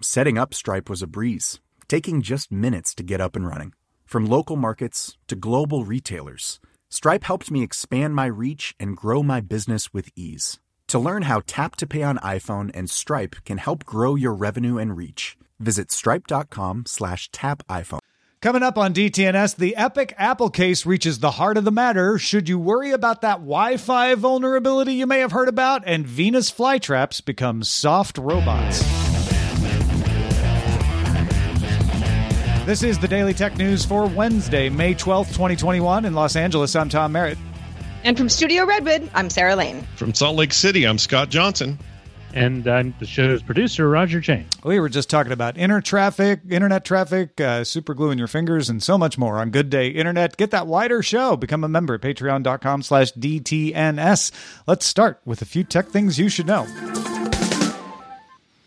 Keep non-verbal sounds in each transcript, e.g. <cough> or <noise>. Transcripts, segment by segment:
Setting up Stripe was a breeze, taking just minutes to get up and running. From local markets to global retailers, Stripe helped me expand my reach and grow my business with ease. To learn how Tap to Pay on iPhone and Stripe can help grow your revenue and reach, visit stripe.com slash tap iPhone. Coming up on DTNS, the epic Apple case reaches the heart of the matter. Should you worry about that Wi Fi vulnerability you may have heard about? And Venus flytraps become soft robots. This is the Daily Tech News for Wednesday, May 12th, 2021. In Los Angeles, I'm Tom Merritt. And from Studio Redwood, I'm Sarah Lane. From Salt Lake City, I'm Scott Johnson. And I'm the show's producer, Roger Chang. We were just talking about inner traffic, internet traffic, uh, super glue in your fingers, and so much more on Good Day Internet. Get that wider show. Become a member at patreon.com slash DTNS. Let's start with a few tech things you should know.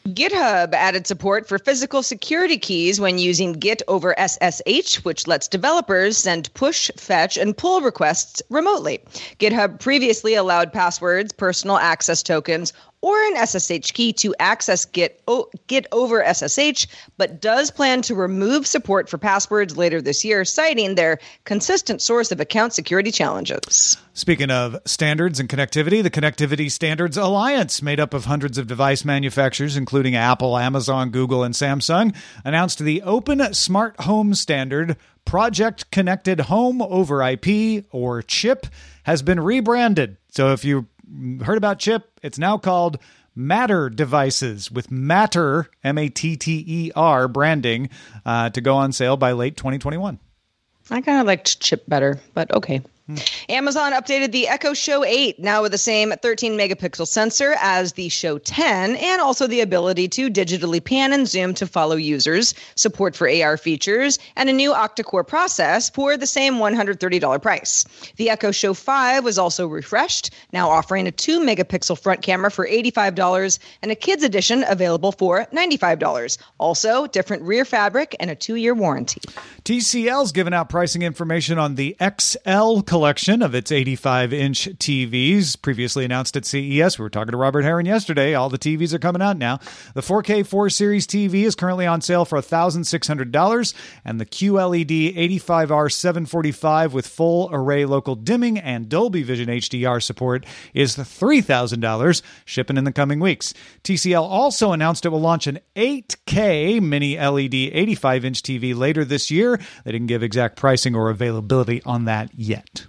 GitHub added support for physical security keys when using Git over SSH, which lets developers send push, fetch, and pull requests remotely. GitHub previously allowed passwords, personal access tokens, or an SSH key to access Git, o- Git over SSH, but does plan to remove support for passwords later this year, citing their consistent source of account security challenges. Speaking of standards and connectivity, the Connectivity Standards Alliance, made up of hundreds of device manufacturers, including Apple, Amazon, Google, and Samsung, announced the Open Smart Home Standard Project Connected Home over IP, or CHIP, has been rebranded. So if you heard about chip. It's now called matter devices with matter m-a-t-t-e-r branding uh, to go on sale by late 2021 i kind of liked chip better but okay Hmm. Amazon updated the Echo Show 8, now with the same 13 megapixel sensor as the Show 10, and also the ability to digitally pan and zoom to follow users, support for AR features, and a new octa core process for the same $130 price. The Echo Show 5 was also refreshed, now offering a 2 megapixel front camera for $85 and a kids edition available for $95. Also, different rear fabric and a two year warranty. TCL's given out pricing information on the XL collection of its 85 inch TVs, previously announced at CES. We were talking to Robert Heron yesterday. All the TVs are coming out now. The 4K 4 Series TV is currently on sale for $1,600, and the QLED 85R 745 with full array local dimming and Dolby Vision HDR support is $3,000, shipping in the coming weeks. TCL also announced it will launch an 8K mini LED 85 inch TV later this year. They didn't give exact pricing or availability on that yet.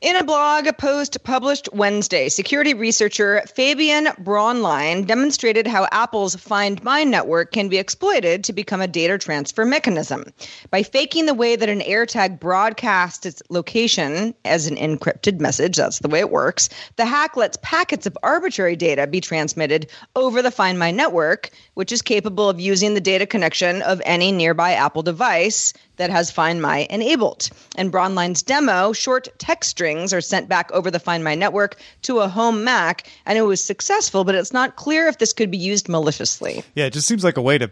In a blog post published Wednesday, security researcher Fabian Braunlein demonstrated how Apple's Find My network can be exploited to become a data transfer mechanism. By faking the way that an AirTag broadcasts its location as an encrypted message, that's the way it works, the hack lets packets of arbitrary data be transmitted over the Find My network, which is capable of using the data connection of any nearby Apple device that has Find My enabled. And Braunlein's demo, short text strings are sent back over the Find My network to a home Mac, and it was successful, but it's not clear if this could be used maliciously. Yeah, it just seems like a way to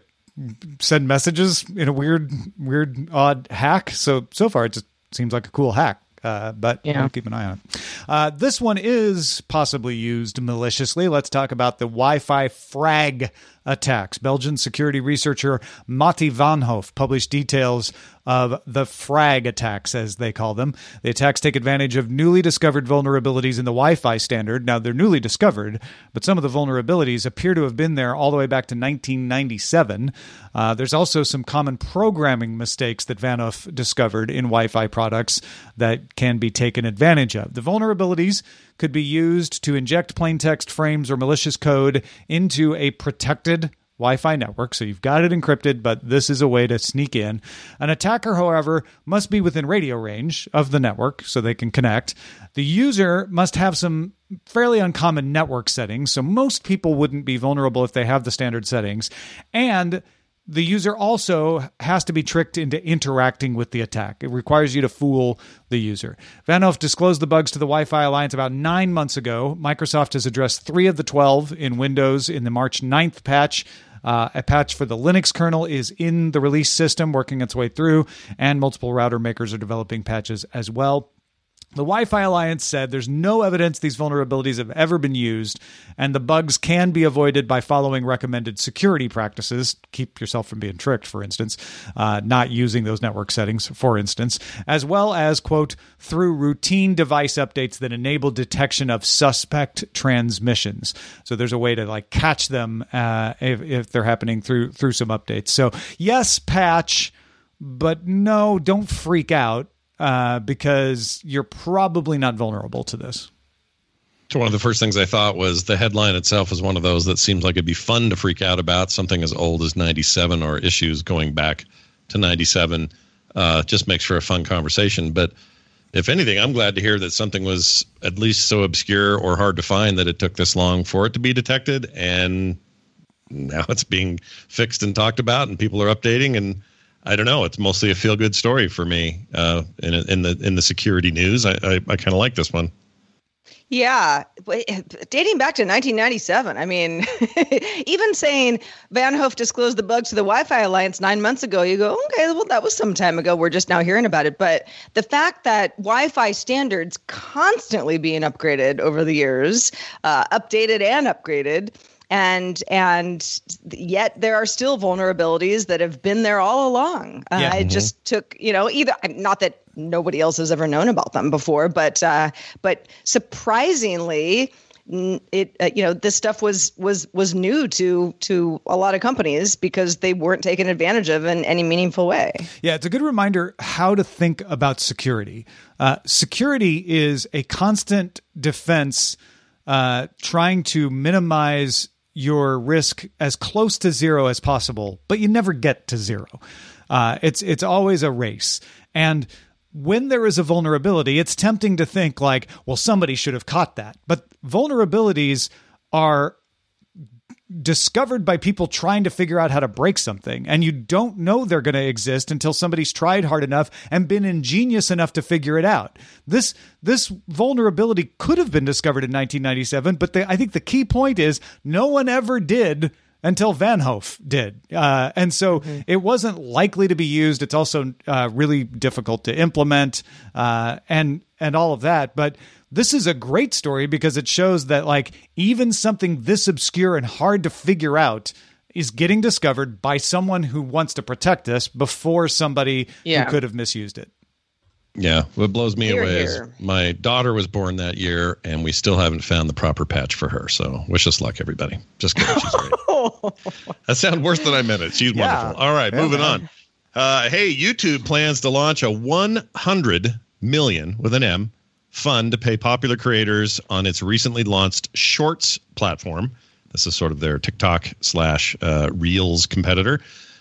send messages in a weird, weird, odd hack. So so far, it just seems like a cool hack. Uh, but Yeah. we'll keep an eye on it. Uh, this one is possibly used maliciously. Let's talk about the Wi Fi frag attacks. Belgian security researcher Mathy Vanhoef published details of the frag attacks, as they call them. The attacks take advantage of newly discovered vulnerabilities in the Wi Fi standard. Now, they're newly discovered, but some of the vulnerabilities appear to have been there all the way back to 1997. Uh, there's also some common programming mistakes that Vanhoef discovered in Wi Fi products that can be taken advantage of. The vulnerabilities could be used to inject plain text frames or malicious code into a protected Wi Fi network, so you've got it encrypted, but this is a way to sneak in. An attacker, however, must be within radio range of the network so they can connect. The user must have some fairly uncommon network settings, so most people wouldn't be vulnerable if they have the standard settings. And the user also has to be tricked into interacting with the attack. It requires you to fool the user. Vanhoef disclosed the bugs to the Wi Fi Alliance about nine months ago. Microsoft has addressed three of the 12 in Windows in the March 9th patch. Uh, a patch for the Linux kernel is in the release system, working its way through, and multiple router makers are developing patches as well. The Wi Fi Alliance said there's no evidence these vulnerabilities have ever been used, and the bugs can be avoided by following recommended security practices. Keep yourself from being tricked, for instance, uh, not using those network settings, for instance, as well as, quote, through routine device updates that enable detection of suspect transmissions. So there's a way to like catch them uh, if, if they're happening through through some updates. So, yes, patch, but no, don't freak out uh, because you're probably not vulnerable to this. So one of the first things I thought was the headline itself is one of those that seems like it'd be fun to freak out about something as old as 97 or issues going back to 97 uh, just makes for a fun conversation. But if anything, I'm glad to hear that something was at least so obscure or hard to find that it took this long for it to be detected. And now it's being fixed and talked about, and people are updating. And I don't know. It's mostly a feel good story for me uh, in, in the in the security news. I, I, I kind of like this one. Yeah, dating back to 1997. I mean, <laughs> even saying Vanhoef disclosed the bug to the Wi-Fi Alliance nine months ago, you go, okay, well, that was some time ago. We're just now hearing about it. But the fact that Wi-Fi standards constantly being upgraded over the years, uh, updated and upgraded, and and yet there are still vulnerabilities that have been there all along. Uh, yeah. It mm-hmm. just took you know either not that nobody else has ever known about them before, but uh, but surprisingly. It uh, you know this stuff was was was new to to a lot of companies because they weren't taken advantage of in any meaningful way. Yeah, it's a good reminder how to think about security. Uh, security is a constant defense, uh, trying to minimize your risk as close to zero as possible, but you never get to zero. Uh, it's it's always a race, and when there is a vulnerability, it's tempting to think like, well, somebody should have caught that. But vulnerabilities are discovered by people trying to figure out how to break something and you don't know they're going to exist until somebody's tried hard enough and been ingenious enough to figure it out. This this vulnerability could have been discovered in 1997 but the, i think the key point is no one ever did until Van Vanhoef did. Uh, and so mm-hmm. it wasn't likely to be used. It's also uh, really difficult to implement uh, and and all of that. But this is a great story because it shows that like even something this obscure and hard to figure out is getting discovered by someone who wants to protect us before somebody yeah. who could have misused it. Yeah, what blows me here, away here. is my daughter was born that year, and we still haven't found the proper patch for her. So wish us luck, everybody. Just kidding, she's great. <laughs> that sounds worse than I meant it. She's yeah. wonderful. All right, yeah, moving man. on. Uh, hey, YouTube plans to launch a 100 million with an M fund to pay popular creators on its recently launched Shorts platform. This is sort of their TikTok slash uh, Reels competitor.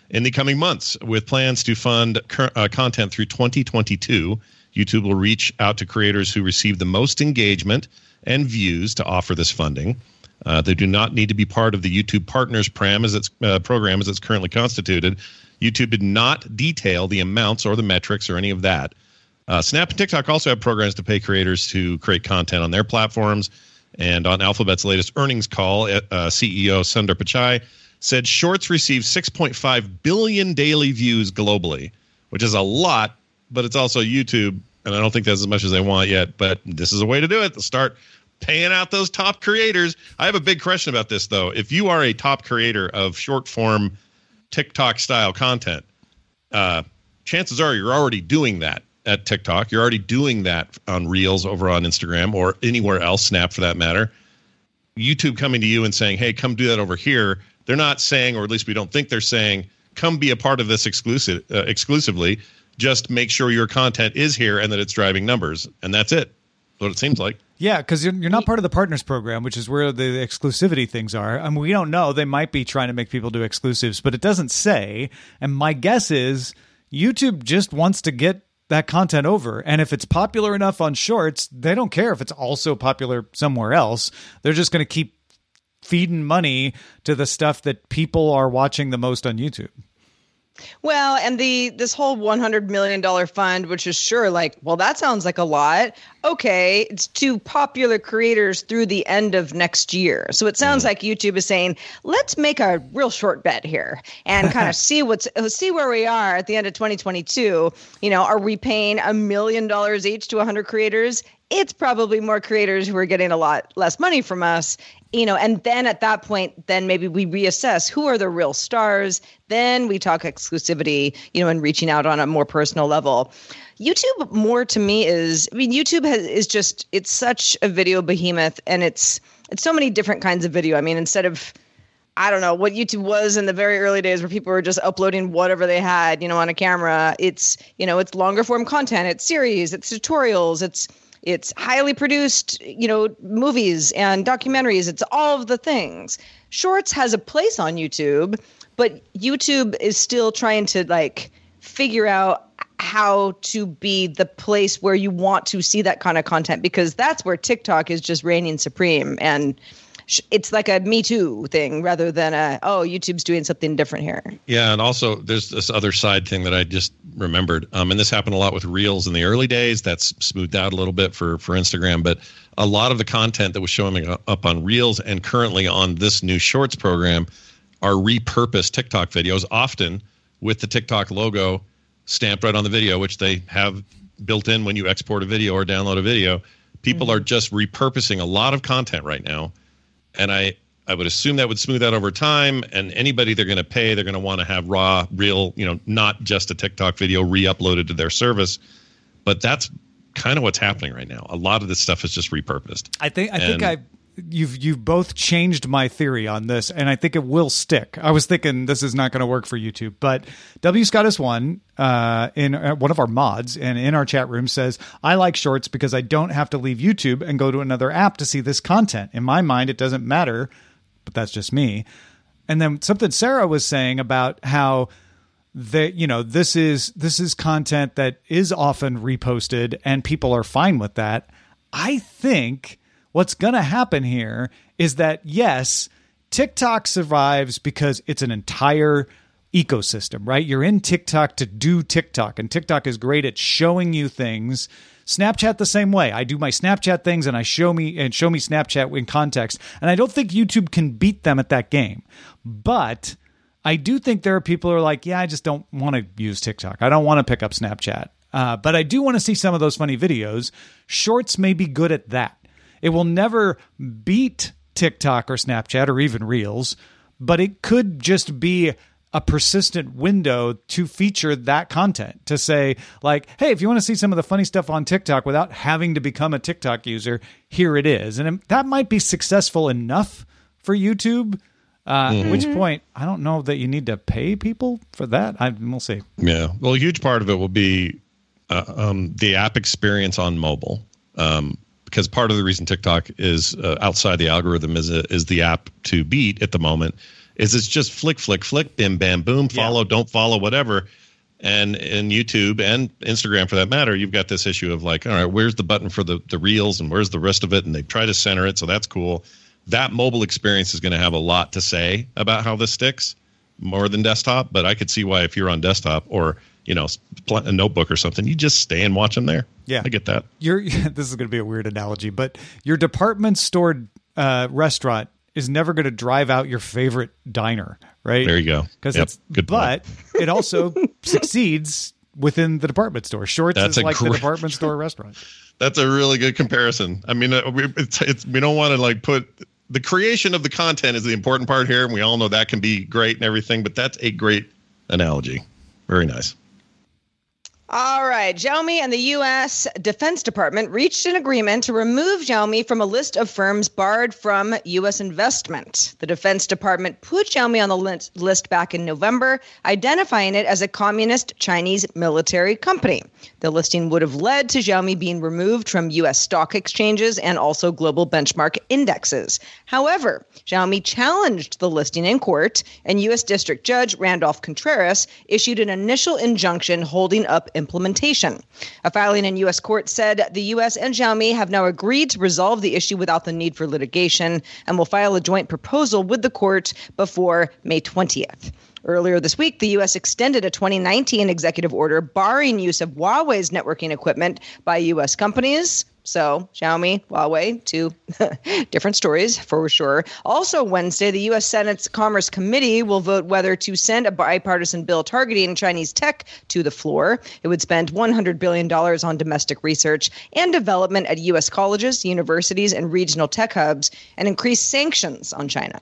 In the coming months, with plans to fund uh, content through 2022, YouTube will reach out to creators who receive the most engagement and views to offer this funding. Uh, they do not need to be part of the YouTube Partners Pram as its uh, program as it's currently constituted. YouTube did not detail the amounts or the metrics or any of that. Uh, Snap and TikTok also have programs to pay creators to create content on their platforms. And on Alphabet's latest earnings call, uh, CEO Sundar Pichai said Shorts received 6.5 billion daily views globally, which is a lot, but it's also YouTube, and I don't think that's as much as they want yet. But this is a way to do it. To start paying out those top creators. I have a big question about this though. If you are a top creator of short form TikTok style content, uh, chances are you're already doing that at TikTok. You're already doing that on Reels over on Instagram or anywhere else, Snap for that matter. YouTube coming to you and saying, "Hey, come do that over here." They're not saying, or at least we don't think they're saying, "Come be a part of this exclusive uh, exclusively." Just make sure your content is here and that it's driving numbers, and that's it. What it seems like. Yeah, because you're, you're not part of the partners program, which is where the exclusivity things are. I mean, we don't know. They might be trying to make people do exclusives, but it doesn't say. And my guess is YouTube just wants to get that content over. And if it's popular enough on shorts, they don't care if it's also popular somewhere else. They're just going to keep feeding money to the stuff that people are watching the most on YouTube. Well, and the this whole 100 million dollar fund which is sure like, well that sounds like a lot. Okay, it's to popular creators through the end of next year. So it sounds mm. like YouTube is saying, let's make a real short bet here and kind of <laughs> see what's see where we are at the end of 2022. You know, are we paying a million dollars each to 100 creators? It's probably more creators who are getting a lot less money from us you know and then at that point then maybe we reassess who are the real stars then we talk exclusivity you know and reaching out on a more personal level youtube more to me is i mean youtube has, is just it's such a video behemoth and it's it's so many different kinds of video i mean instead of I don't know what YouTube was in the very early days where people were just uploading whatever they had, you know, on a camera. It's, you know, it's longer form content, it's series, it's tutorials, it's it's highly produced, you know, movies and documentaries. It's all of the things. Shorts has a place on YouTube, but YouTube is still trying to like figure out how to be the place where you want to see that kind of content because that's where TikTok is just reigning supreme and it's like a me too thing rather than a oh YouTube's doing something different here. Yeah, and also there's this other side thing that I just remembered, um, and this happened a lot with Reels in the early days. That's smoothed out a little bit for for Instagram, but a lot of the content that was showing up on Reels and currently on this new Shorts program are repurposed TikTok videos, often with the TikTok logo stamped right on the video, which they have built in when you export a video or download a video. People mm-hmm. are just repurposing a lot of content right now and I I would assume that would smooth out over time. And anybody they're going to pay, they're going to want to have raw, real, you know, not just a TikTok video re-uploaded to their service. But that's kind of what's happening right now. A lot of this stuff is just repurposed. I think I and, think I you've you've both changed my theory on this, and I think it will stick. I was thinking this is not going to work for YouTube, but W Scott is one uh, in uh, one of our mods and in our chat room says I like shorts because I don't have to leave YouTube and go to another app to see this content. In my mind, it doesn't matter, but that's just me. And then something Sarah was saying about how that you know this is this is content that is often reposted and people are fine with that. I think what's going to happen here is that, yes, TikTok survives because it's an entire ecosystem, right? You're in TikTok to do TikTok, and TikTok is great at showing you things. Snapchat the same way. I do my Snapchat things and I show me and show me Snapchat in context. And I don't think YouTube can beat them at that game. But I do think there are people who are like, yeah, I just don't want to use TikTok. I don't want to pick up Snapchat. Uh, but I do want to see some of those funny videos. Shorts may be good at that. It will never beat TikTok or Snapchat or even Reels, but it could just be a persistent window to feature that content to say like hey if you want to see some of the funny stuff on TikTok without having to become a TikTok user here it is and that might be successful enough for YouTube uh, mm-hmm. At which point, I don't know that you need to pay people for that. I, we'll see. Yeah. Well, a huge part of it will be uh, um, the app experience on mobile. Um, because part of the reason TikTok is uh, outside the algorithm is a, is the app to beat at the moment is it's just flick flick flick bim bam boom follow yeah. don't follow whatever. And in YouTube and Instagram for that matter you've got this issue of like all right where's the button for the the reels and where's the rest of it? And they try to center it so that's cool. That mobile experience is going to have a lot to say about how this sticks more than desktop but I could see why if you're on desktop or you know a notebook or something you just stay and watch them there. Yeah. I get that. Your <laughs> this is going to be a weird analogy but your department store uh, restaurant is never going to drive out your favorite diner right? There you go. Because yep. it's good but it also <laughs> succeeds within the department store. Shorts that's is like great, the department store <laughs> restaurant. That's a really good comparison. I mean uh, it's, it's we don't want to like put the creation of the content is the important part here and we all know that can be great and everything but that's a great analogy. Very nice All right. Xiaomi and the U.S. Defense Department reached an agreement to remove Xiaomi from a list of firms barred from U.S. investment. The Defense Department put Xiaomi on the list back in November, identifying it as a communist Chinese military company. The listing would have led to Xiaomi being removed from U.S. stock exchanges and also global benchmark indexes. However, Xiaomi challenged the listing in court, and U.S. District Judge Rudolph Contreras issued an initial injunction holding up implementation. A filing in U.S. court said the U.S. and Xiaomi have now agreed to resolve the issue without the need for litigation and will file a joint proposal with the court before May 20th. Earlier this week, the U.S. extended a 2019 executive order barring use of Huawei's networking equipment by U.S. companies. So, Xiaomi, Huawei, two <laughs> different stories for sure. Also, Wednesday, the U.S. Senate's Commerce Committee will vote whether to send a bipartisan bill targeting Chinese tech to the floor. It would spend $100 billion on domestic research and development at U.S. colleges, universities, and regional tech hubs and increase sanctions on China.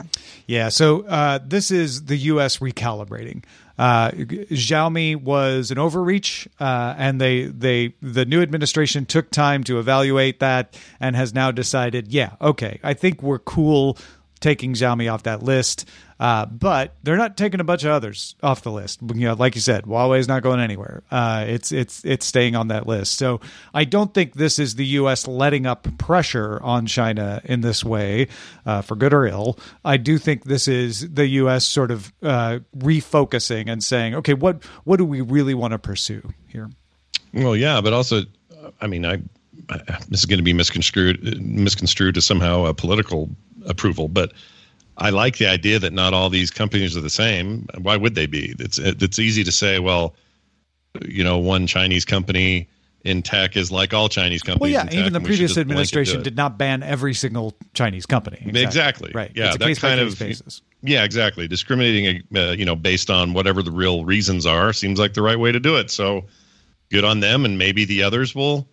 Yeah, so uh, this is the U.S. recalibrating. Uh, Xiaomi was an overreach, uh, and they they the new administration took time to evaluate that and has now decided, yeah, okay, I think we're cool taking Xiaomi off that list. Uh, but they're not taking a bunch of others off the list. You know, like you said, Huawei is not going anywhere. Uh, it's it's it's staying on that list. So I don't think this is the U.S. letting up pressure on China in this way, uh, for good or ill. I do think this is the U.S. sort of uh, refocusing and saying, okay, what what do we really want to pursue here? Well, yeah, but also, I mean, I this is going to be misconstrued misconstrued as somehow a political approval, but I like the idea that not all these companies are the same. Why would they be? It's it's easy to say, well, you know, one Chinese company in tech is like all Chinese companies. Well, yeah, even the previous administration did not ban every single Chinese company. Exactly. exactly. Right. Yeah, that kind of basis. Yeah, exactly. Discriminating, uh, you know, based on whatever the real reasons are, seems like the right way to do it. So, good on them, and maybe the others will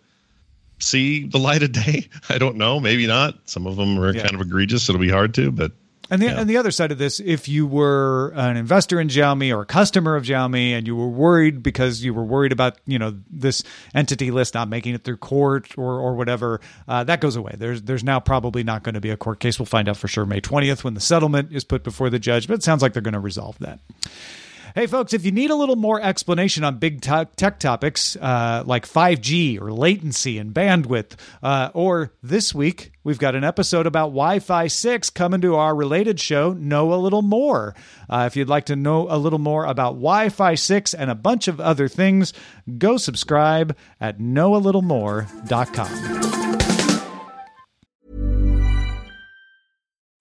see the light of day. <laughs> I don't know. Maybe not. Some of them are yeah. kind of egregious. It'll be hard to, but and the, yeah. and the other side of this, if you were an investor in Xiaomi or a customer of Xiaomi and you were worried because you were worried about, you know, this entity list not making it through court or, or whatever, uh, that goes away. There's, there's now probably not going to be a court case. We'll find out for sure May 20th when the settlement is put before the judge, but it sounds like they're going to resolve that. Hey, folks, if you need a little more explanation on big tech topics uh, like 5G or latency and bandwidth, uh, or this week, we've got an episode about Wi Fi 6 coming to our related show, Know a Little More. Uh, if you'd like to know a little more about Wi Fi 6 and a bunch of other things, go subscribe at knowalittlemore.com.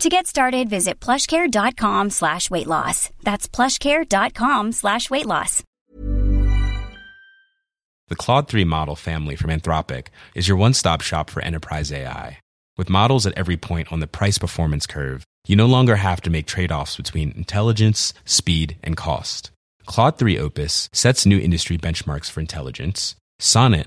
To get started, visit plushcare.com slash weight loss. That's plushcare.com slash weight loss. The Claude 3 model family from Anthropic is your one-stop shop for enterprise AI. With models at every point on the price-performance curve, you no longer have to make trade-offs between intelligence, speed, and cost. Claude 3 Opus sets new industry benchmarks for intelligence. Sonnet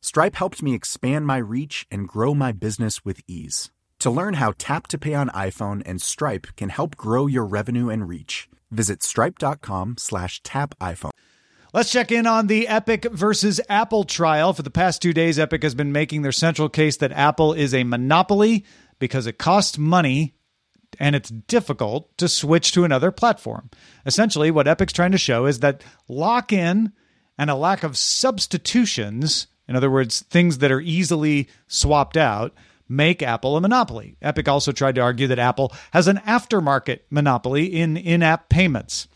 Stripe helped me expand my reach and grow my business with ease. To learn how Tap to Pay on iPhone and Stripe can help grow your revenue and reach, Visit stripe.com slash tap iPhone. Let's check in on the Epic versus Apple trial. For the past two days, Epic has been making their central case that Apple is a monopoly because it costs money and it's difficult to switch to another platform. Essentially, what Epic's trying to show is that lock in and a lack of substitutions, in other words, things that are easily swapped out, make Apple a monopoly. Epic also tried to argue that Apple has an aftermarket monopoly in in app payments.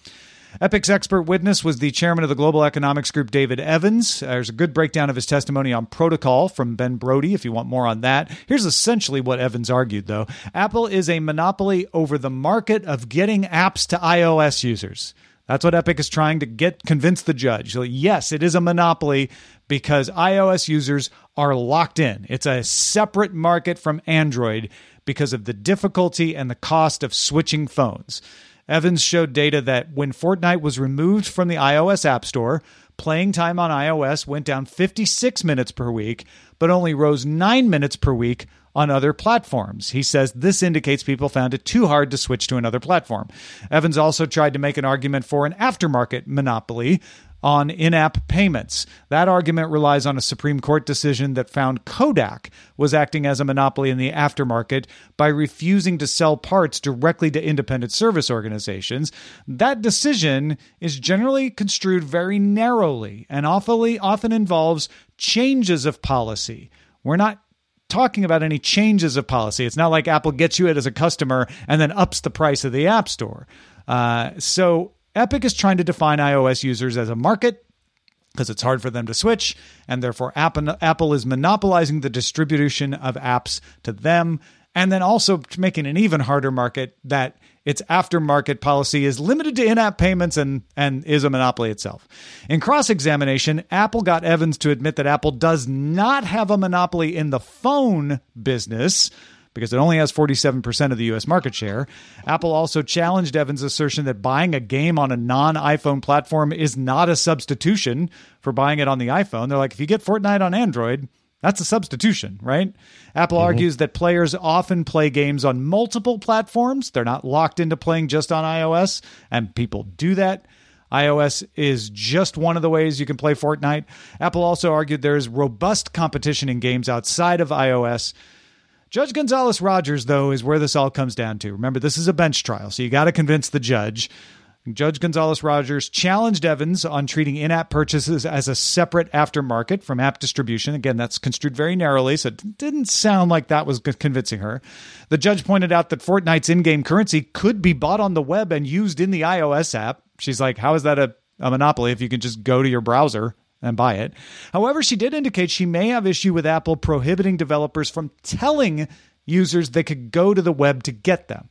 Epic's expert witness was the chairman of the Global Economics Group, David Evans. There's a good breakdown of his testimony on protocol from Ben Brody if you want more on that. Here's essentially what Evans argued, though Apple is a monopoly over the market of getting apps to iOS users. That's what Epic is trying to get convince the judge. Yes, it is a monopoly because iOS users are locked in. It's a separate market from Android because of the difficulty and the cost of switching phones. Evans showed data that when Fortnite was removed from the iOS App Store, playing time on iOS went down 56 minutes per week, but only rose 9 minutes per week on other platforms. He says this indicates people found it too hard to switch to another platform. Evans also tried to make an argument for an aftermarket monopoly on in app payments. That argument relies on a Supreme Court decision that found Kodak was acting as a monopoly in the aftermarket by refusing to sell parts directly to independent service organizations. That decision is generally construed very narrowly and awfully often involves changes of policy. We're not talking about any changes of policy. It's not like Apple gets you it as a customer and then ups the price of the App Store. Uh, so Epic is trying to define iOS users as a market because it's hard for them to switch, and therefore Apple is monopolizing the distribution of apps to them, and then also making an even harder market that its aftermarket policy is limited to in-app payments and and is a monopoly itself. In cross-examination, Apple got Evans to admit that Apple does not have a monopoly in the phone business because it only has 47% of the US market share. Apple also challenged Evans' assertion that buying a game on a non iPhone platform is not a substitution for buying it on the iPhone. They're like, if you get Fortnite on Android, that's a substitution, right? Apple mm-hmm. argues that players often play games on multiple platforms. They're not locked into playing just on iOS, and people do that. iOS is just one of the ways you can play Fortnite. Apple also argued there is robust competition in games outside of iOS. Judge Gonzalez Rogers, though, is where this all comes down to. Remember, this is a bench trial, so you got to convince the judge. Judge Gonzalez Rogers challenged Evans on treating in app purchases as a separate aftermarket from app distribution. Again, that's construed very narrowly, so it didn't sound like that was convincing her. The judge pointed out that Fortnite's in game currency could be bought on the web and used in the iOS app. She's like, How is that a, a monopoly if you can just go to your browser and buy it. However, she did indicate she may have issue with Apple prohibiting developers from telling users they could go to the web to get them.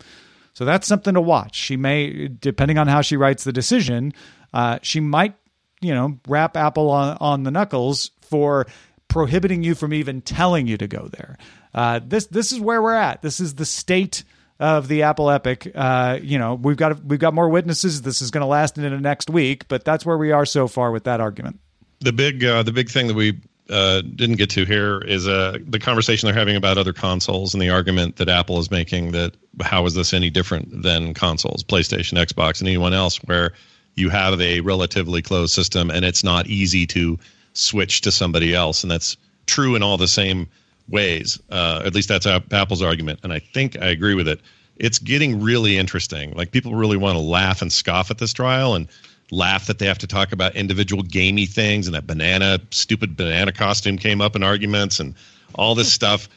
So that's something to watch. She may, depending on how she writes the decision, uh, she might, you know, wrap Apple on, on the knuckles for prohibiting you from even telling you to go there. Uh, this this is where we're at. This is the state of the Apple Epic. Uh, you know, we've got we've got more witnesses. This is going to last into next week, but that's where we are so far with that argument the big uh, the big thing that we uh, didn't get to here is uh, the conversation they're having about other consoles and the argument that Apple is making that how is this any different than consoles, PlayStation, Xbox, and anyone else, where you have a relatively closed system and it's not easy to switch to somebody else, and that's true in all the same ways. Uh, at least that's Apple's argument, and I think I agree with it. It's getting really interesting. Like people really want to laugh and scoff at this trial and laugh that they have to talk about individual gamey things and that banana stupid banana costume came up in arguments and all this <laughs> stuff.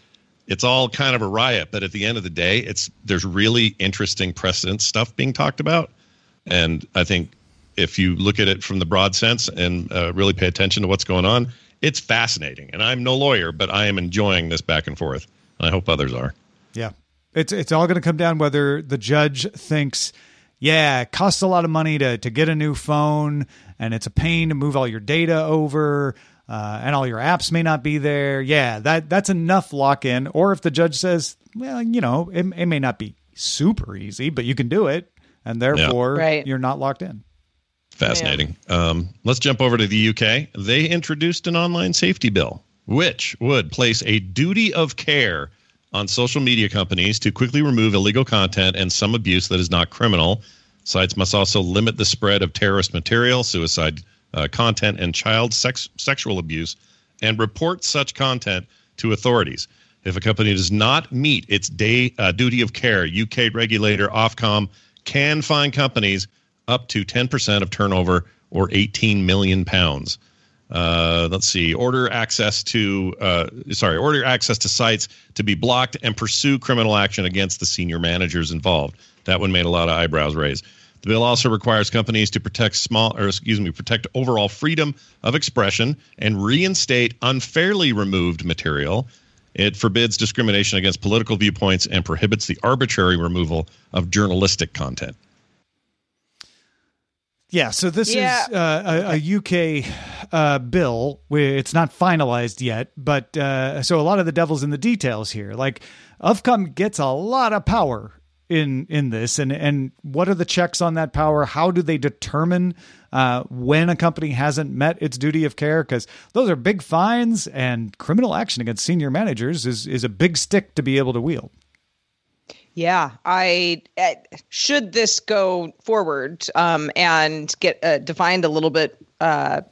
It's all kind of a riot but at the end of the day it's there's really interesting precedent stuff being talked about. And i think if you look at it from the broad sense and uh, really pay attention to what's going on it's fascinating. And i'm no lawyer but i am enjoying this back and forth. And i hope others are. Yeah. It's it's all going to come down whether the judge thinks yeah, it costs a lot of money to, to get a new phone, and it's a pain to move all your data over, uh, and all your apps may not be there. Yeah, that that's enough lock in. Or if the judge says, well, you know, it, it may not be super easy, but you can do it, and therefore yeah. right. you're not locked in. Fascinating. Yeah. Um, let's jump over to the UK. They introduced an online safety bill, which would place a duty of care on social media companies to quickly remove illegal content and some abuse that is not criminal Sites must also limit the spread of terrorist material, suicide uh, content, and child sex, sexual abuse, and report such content to authorities. If a company does not meet its day, uh, duty of care, UK regulator Ofcom can fine companies up to 10% of turnover or 18 million pounds. Uh, let's see, order access to uh, sorry, order access to sites to be blocked and pursue criminal action against the senior managers involved. That one made a lot of eyebrows raise. The bill also requires companies to protect small, or excuse me, protect overall freedom of expression and reinstate unfairly removed material. It forbids discrimination against political viewpoints and prohibits the arbitrary removal of journalistic content. Yeah, so this yeah. is uh, a, a, UK uh, bill. It's not finalized yet, but uh, so a lot of the devil's in the details here. Like, Ofcom gets a lot of power in in this, and and what are the checks on that power? How do they determine uh, when a company hasn't met its duty of care? Because those are big fines, and criminal action against senior managers is is a big stick to be able to wield. Yeah, I uh, should this go forward um, and get uh, defined a little bit. Uh,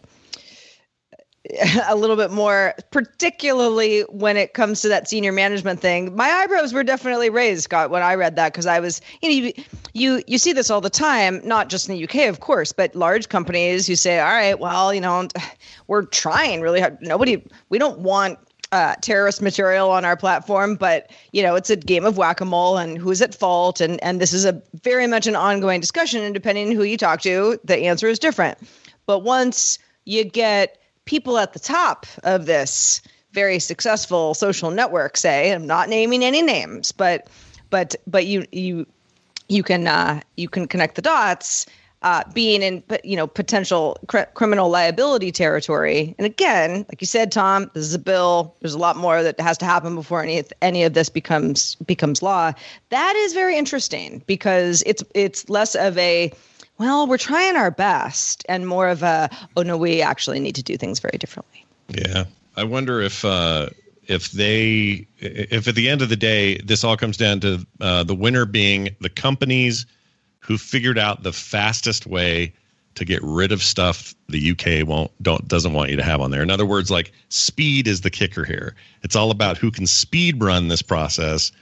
<laughs> a little bit more, particularly when it comes to that senior management thing. My eyebrows were definitely raised, Scott, when I read that because I was, you know, you, you you see this all the time, not just in the UK, of course, but large companies who say, "All right, well, you know, <sighs> we're trying really hard. Nobody, we don't want uh, terrorist material on our platform, but you know it's a game of whack a mole and who's at fault, and and this is a very much an ongoing discussion. And depending on who you talk to, the answer is different. But once you get people at the top of this very successful social network, say, I'm not naming any names, but but but you you you can uh, you can connect the dots uh, being in you know potential cr- criminal liability territory. And again, like you said, Tom, this is a bill. There's a lot more that has to happen before any any of this becomes becomes law. That is very interesting because it's it's less of a well, we're trying our best, and more of a oh no, we actually need to do things very differently. Yeah, I wonder if. Uh if they if at the end of the day this all comes down to uh, the winner being the companies who figured out the fastest way to get rid of stuff the UK won't don't doesn't want you to have on there. In other words, like speed is the kicker here. It's all about who can speed run this process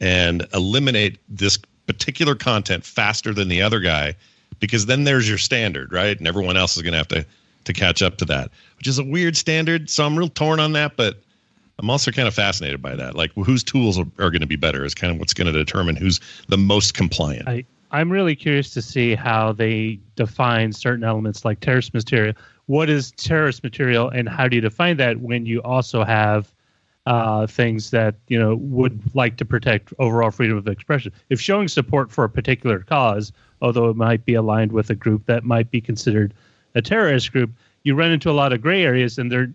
and eliminate this particular content faster than the other guy because then there's your standard, right? And everyone else is going to have to to catch up to that, which is a weird standard. So I'm real torn on that, but I'm also kind of fascinated by that. Like whose tools are, are going to be better is kind of what's going to determine who's the most compliant. I, I'm really curious to see how they define certain elements like terrorist material. What is terrorist material, and how do you define that when you also have uh, things that you know would like to protect overall freedom of expression? If showing support for a particular cause, although it might be aligned with a group that might be considered a terrorist group, you run into a lot of gray areas, and there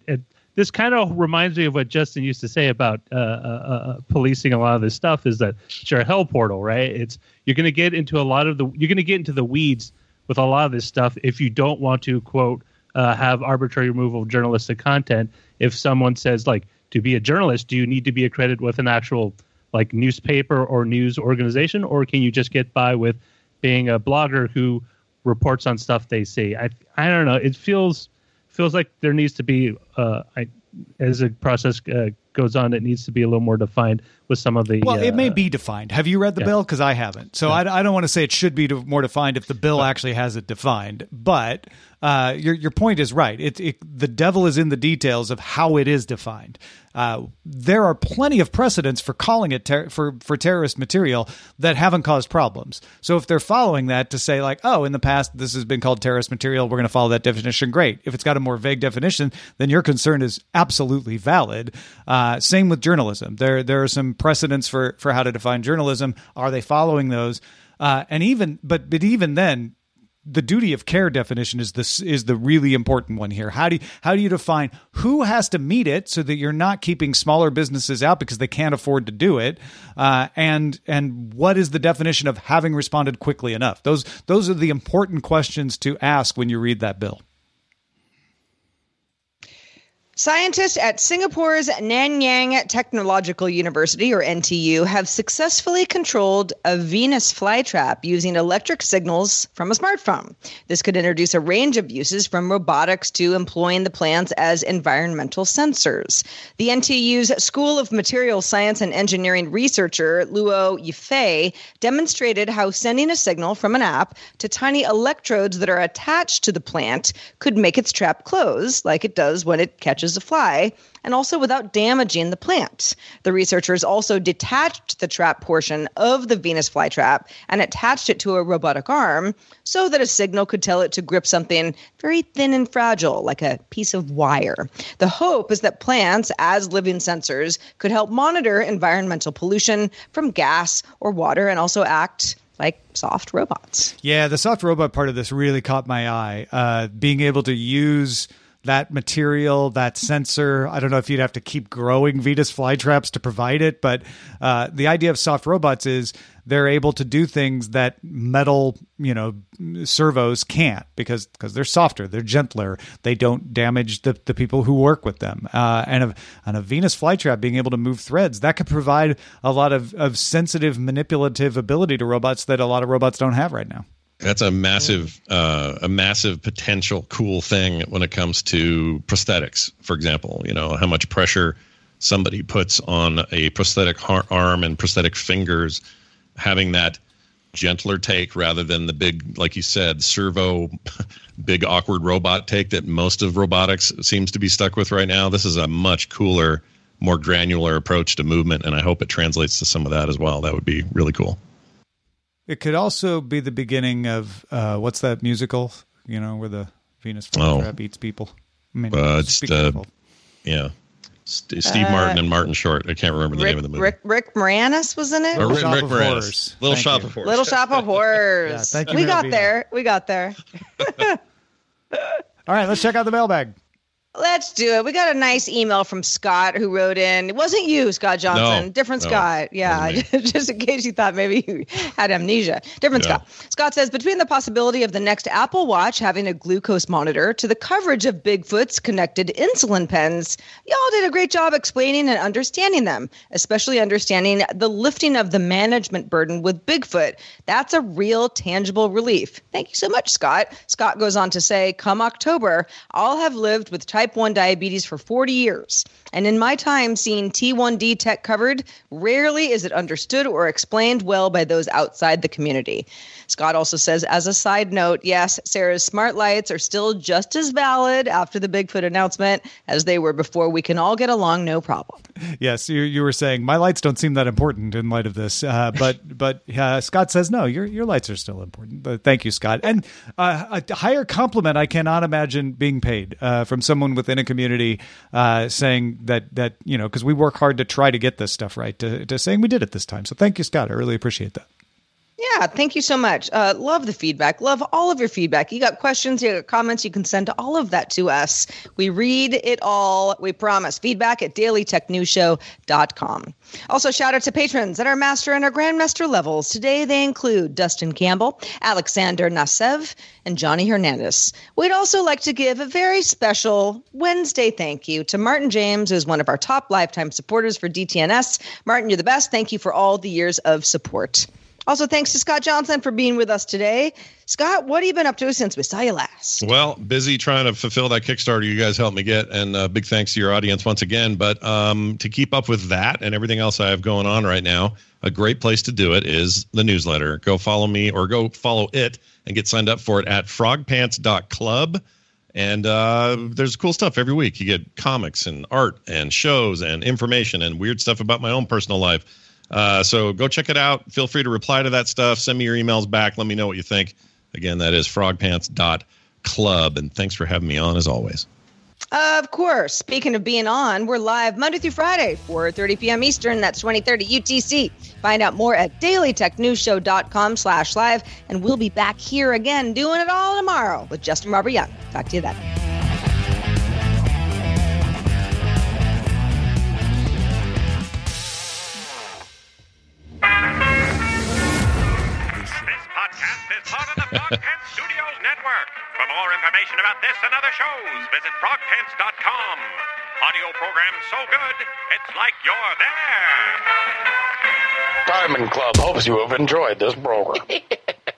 this kind of reminds me of what Justin used to say about uh, uh, uh, policing a lot of this stuff is that it's your hell portal, right? It's you're going to get into a lot of the you're going to get into the weeds with a lot of this stuff if you don't want to quote uh, have arbitrary removal of journalistic content. If someone says like to be a journalist, do you need to be accredited with an actual like newspaper or news organization, or can you just get by with being a blogger who reports on stuff they see? I I don't know. It feels feels like there needs to be, uh, I, as the process uh, goes on, it needs to be a little more defined with some of the. Well, it may uh, be defined. Have you read the yeah. bill? Because I haven't. So yeah. I, I, don't want to say it should be more defined if the bill actually has it defined. But uh, your your point is right. It, it, the devil is in the details of how it is defined. Uh, there are plenty of precedents for calling it ter- for for terrorist material that haven't caused problems. So if they're following that to say like, oh, in the past this has been called terrorist material, we're going to follow that definition. Great. If it's got a more vague definition, then your concern is absolutely valid. Uh, same with journalism. There there are some precedents for for how to define journalism. Are they following those? Uh, and even but but even then the duty of care definition is this is the really important one here. How do you, how do you define who has to meet it so that you're not keeping smaller businesses out because they can't afford to do it, uh, and and what is the definition of having responded quickly enough? Those those are the important questions to ask when you read that bill. Scientists at Singapore's Nanyang Technological University, or NTU, have successfully controlled a Venus flytrap using electric signals from a smartphone. This could introduce a range of uses from robotics to employing the plants as environmental sensors. The NTU's School of Material Science and Engineering researcher, Luo Yifei, demonstrated how sending a signal from an app to tiny electrodes that are attached to the plant could make its trap close, like it does when it catches catches a fly, and also without damaging the plant. The researchers also detached the trap portion of the Venus flytrap and attached it to a robotic arm so that a signal could tell it to grip something very thin and fragile, like a piece of wire. The hope is that plants, as living sensors, could help monitor environmental pollution from gas or water and also act like soft robots. Yeah, the soft robot part of this really caught my eye. Uh, being able to use that material, that sensor. I don't know if you'd have to keep growing Venus flytraps to provide it, but uh, the idea of soft robots is they're able to do things that metal, you know, servos can't because because they're softer, they're gentler, they don't damage the, the people who work with them. Uh, and a, and a Venus flytrap being able to move threads that could provide a lot of, of sensitive, manipulative ability to robots that a lot of robots don't have right now. That's a massive, uh, a massive potential cool thing when it comes to prosthetics. For example, you know how much pressure somebody puts on a prosthetic arm and prosthetic fingers, having that gentler take rather than the big, like you said, servo, <laughs> big awkward robot take that most of robotics seems to be stuck with right now. This is a much cooler, more granular approach to movement, and I hope it translates to some of that as well. That would be really cool. It could also be the beginning of uh, what's that musical? You know, where the Venus flytrap oh. eats people. I mean, uh, it's uh, yeah. St- Steve uh, Martin and Martin Short. I can't remember the Rick, name of the movie. Rick, Rick Moranis was in it. Or Rick, Rick Moranis. Little thank Shop you. of Horrors. Little Shop of <laughs> Horrors. yeah, thank you. We got there. We got there. <laughs> All right, let's check out the mailbag. Let's do it. We got a nice email from Scott who wrote in. It wasn't you, Scott Johnson. No, Different no, Scott. Yeah. <laughs> Just in case you thought maybe you had amnesia. Different yeah. Scott. Scott says between the possibility of the next Apple Watch having a glucose monitor to the coverage of Bigfoot's connected insulin pens, y'all did a great job explaining and understanding them, especially understanding the lifting of the management burden with Bigfoot. That's a real tangible relief. Thank you so much, Scott. Scott goes on to say, come October, I'll have lived with type type 1 diabetes for 40 years. And in my time seeing T1D tech covered, rarely is it understood or explained well by those outside the community. Scott also says, as a side note, yes, Sarah's smart lights are still just as valid after the Bigfoot announcement as they were before. We can all get along, no problem. Yes, you, you were saying my lights don't seem that important in light of this, uh, <laughs> but but uh, Scott says no, your your lights are still important. But thank you, Scott. And uh, a higher compliment I cannot imagine being paid uh, from someone within a community uh, saying that that you know because we work hard to try to get this stuff right to, to saying we did it this time. So thank you, Scott. I really appreciate that. Yeah, thank you so much. Uh, love the feedback. Love all of your feedback. You got questions, you got comments, you can send all of that to us. We read it all. We promise. Feedback at dailytechnewsshow.com. Also, shout out to patrons at our master and our grandmaster levels. Today they include Dustin Campbell, Alexander Nasev, and Johnny Hernandez. We'd also like to give a very special Wednesday thank you to Martin James, who's one of our top lifetime supporters for DTNS. Martin, you're the best. Thank you for all the years of support. Also, thanks to Scott Johnson for being with us today. Scott, what have you been up to since we saw you last? Well, busy trying to fulfill that Kickstarter you guys helped me get, and uh, big thanks to your audience once again. But um, to keep up with that and everything else I have going on right now, a great place to do it is the newsletter. Go follow me or go follow it and get signed up for it at frogpants.club. And uh, there's cool stuff every week. You get comics and art and shows and information and weird stuff about my own personal life uh, so go check it out. Feel free to reply to that stuff. Send me your emails back. Let me know what you think. Again, that is frogpants.club. And thanks for having me on as always. Of course. Speaking of being on, we're live Monday through Friday, 4.30 p.m. Eastern. That's 2030 UTC. Find out more at dailytechnewsshow.com slash live. And we'll be back here again doing it all tomorrow with Justin Robert Young. Talk to you then. Studios Network. For more information, information about this and other shows, visit frogpants.com. Audio program so good, it's like you're there. Diamond Club hopes you have enjoyed this program. <laughs>